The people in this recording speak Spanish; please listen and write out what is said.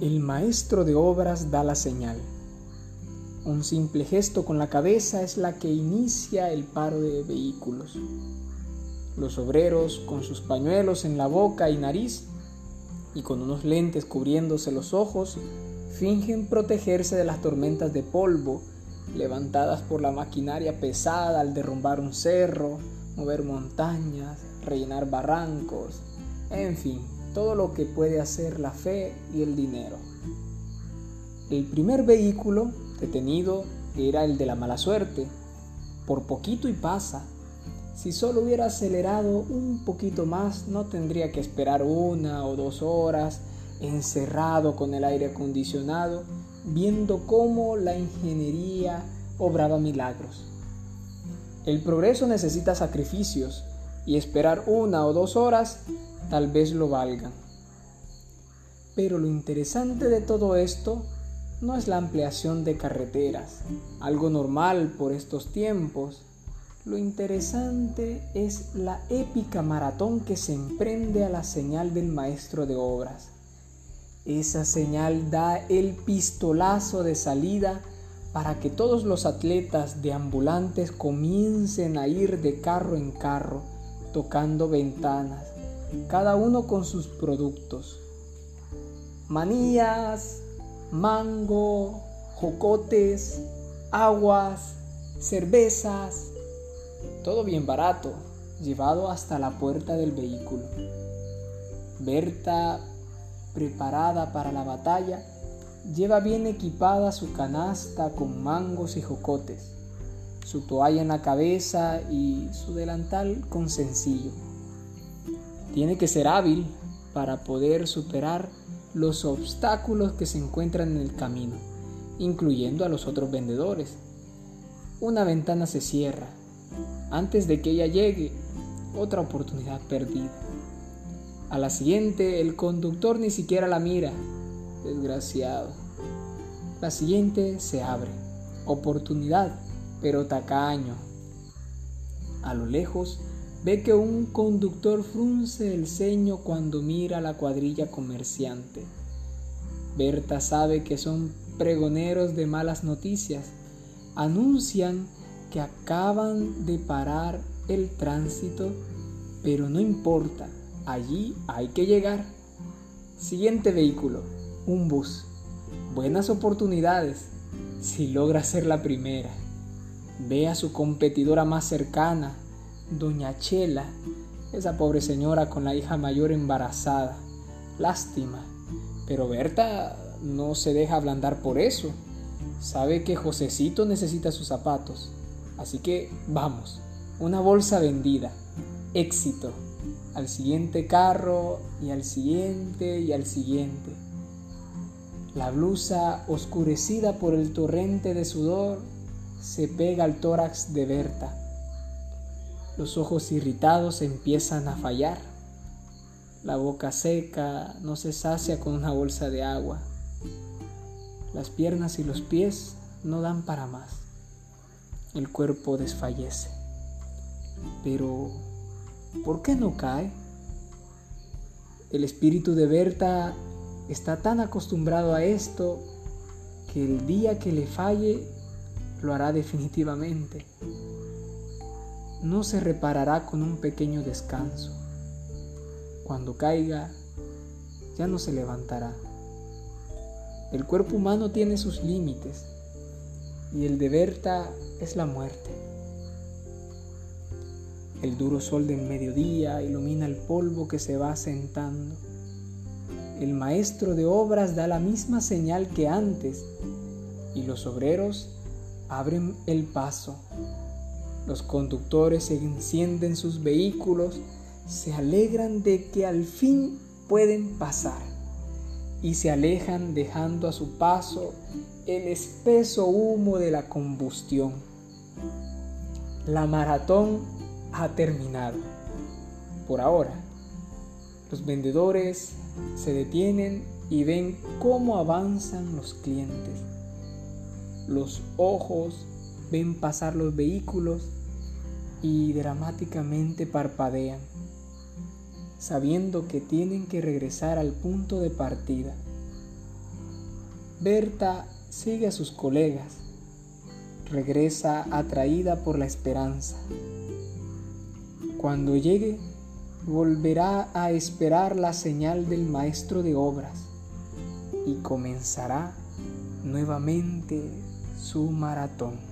El maestro de obras da la señal. Un simple gesto con la cabeza es la que inicia el paro de vehículos. Los obreros, con sus pañuelos en la boca y nariz y con unos lentes cubriéndose los ojos, fingen protegerse de las tormentas de polvo levantadas por la maquinaria pesada al derrumbar un cerro, mover montañas, rellenar barrancos, en fin, todo lo que puede hacer la fe y el dinero. El primer vehículo detenido era el de la mala suerte. Por poquito y pasa. Si solo hubiera acelerado un poquito más, no tendría que esperar una o dos horas encerrado con el aire acondicionado, viendo cómo la ingeniería obraba milagros. El progreso necesita sacrificios y esperar una o dos horas tal vez lo valgan. Pero lo interesante de todo esto no es la ampliación de carreteras, algo normal por estos tiempos. Lo interesante es la épica maratón que se emprende a la señal del maestro de obras. Esa señal da el pistolazo de salida para que todos los atletas de ambulantes comiencen a ir de carro en carro, tocando ventanas, cada uno con sus productos. Manías, mango, jocotes, aguas, cervezas, todo bien barato, llevado hasta la puerta del vehículo. Berta, preparada para la batalla, lleva bien equipada su canasta con mangos y jocotes, su toalla en la cabeza y su delantal con sencillo. Tiene que ser hábil para poder superar los obstáculos que se encuentran en el camino, incluyendo a los otros vendedores. Una ventana se cierra. Antes de que ella llegue, otra oportunidad perdida. A la siguiente, el conductor ni siquiera la mira. Desgraciado. La siguiente se abre. Oportunidad, pero tacaño. A lo lejos, Ve que un conductor frunce el ceño cuando mira la cuadrilla comerciante. Berta sabe que son pregoneros de malas noticias. Anuncian que acaban de parar el tránsito, pero no importa, allí hay que llegar. Siguiente vehículo, un bus. Buenas oportunidades si logra ser la primera. Ve a su competidora más cercana, doña Chela, esa pobre señora con la hija mayor embarazada. Lástima. Pero Berta no se deja ablandar por eso. Sabe que Josecito necesita sus zapatos. Así que vamos. Una bolsa vendida. Éxito. Al siguiente carro y al siguiente y al siguiente. La blusa oscurecida por el torrente de sudor se pega al tórax de Berta los ojos irritados empiezan a fallar. La boca seca no se sacia con una bolsa de agua. Las piernas y los pies no dan para más. El cuerpo desfallece. Pero, ¿por qué no cae? El espíritu de Berta está tan acostumbrado a esto que el día que le falle lo hará definitivamente no se reparará con un pequeño descanso. Cuando caiga, ya no se levantará. El cuerpo humano tiene sus límites y el de Berta es la muerte. El duro sol del mediodía ilumina el polvo que se va asentando. El maestro de obras da la misma señal que antes y los obreros abren el paso los conductores encienden sus vehículos, se alegran de que al fin pueden pasar y se alejan dejando a su paso el espeso humo de la combustión. La maratón ha terminado. Por ahora, los vendedores se detienen y ven cómo avanzan los clientes. Los ojos ven pasar los vehículos y dramáticamente parpadean, sabiendo que tienen que regresar al punto de partida. Berta sigue a sus colegas, regresa atraída por la esperanza. Cuando llegue, volverá a esperar la señal del maestro de obras y comenzará nuevamente su maratón.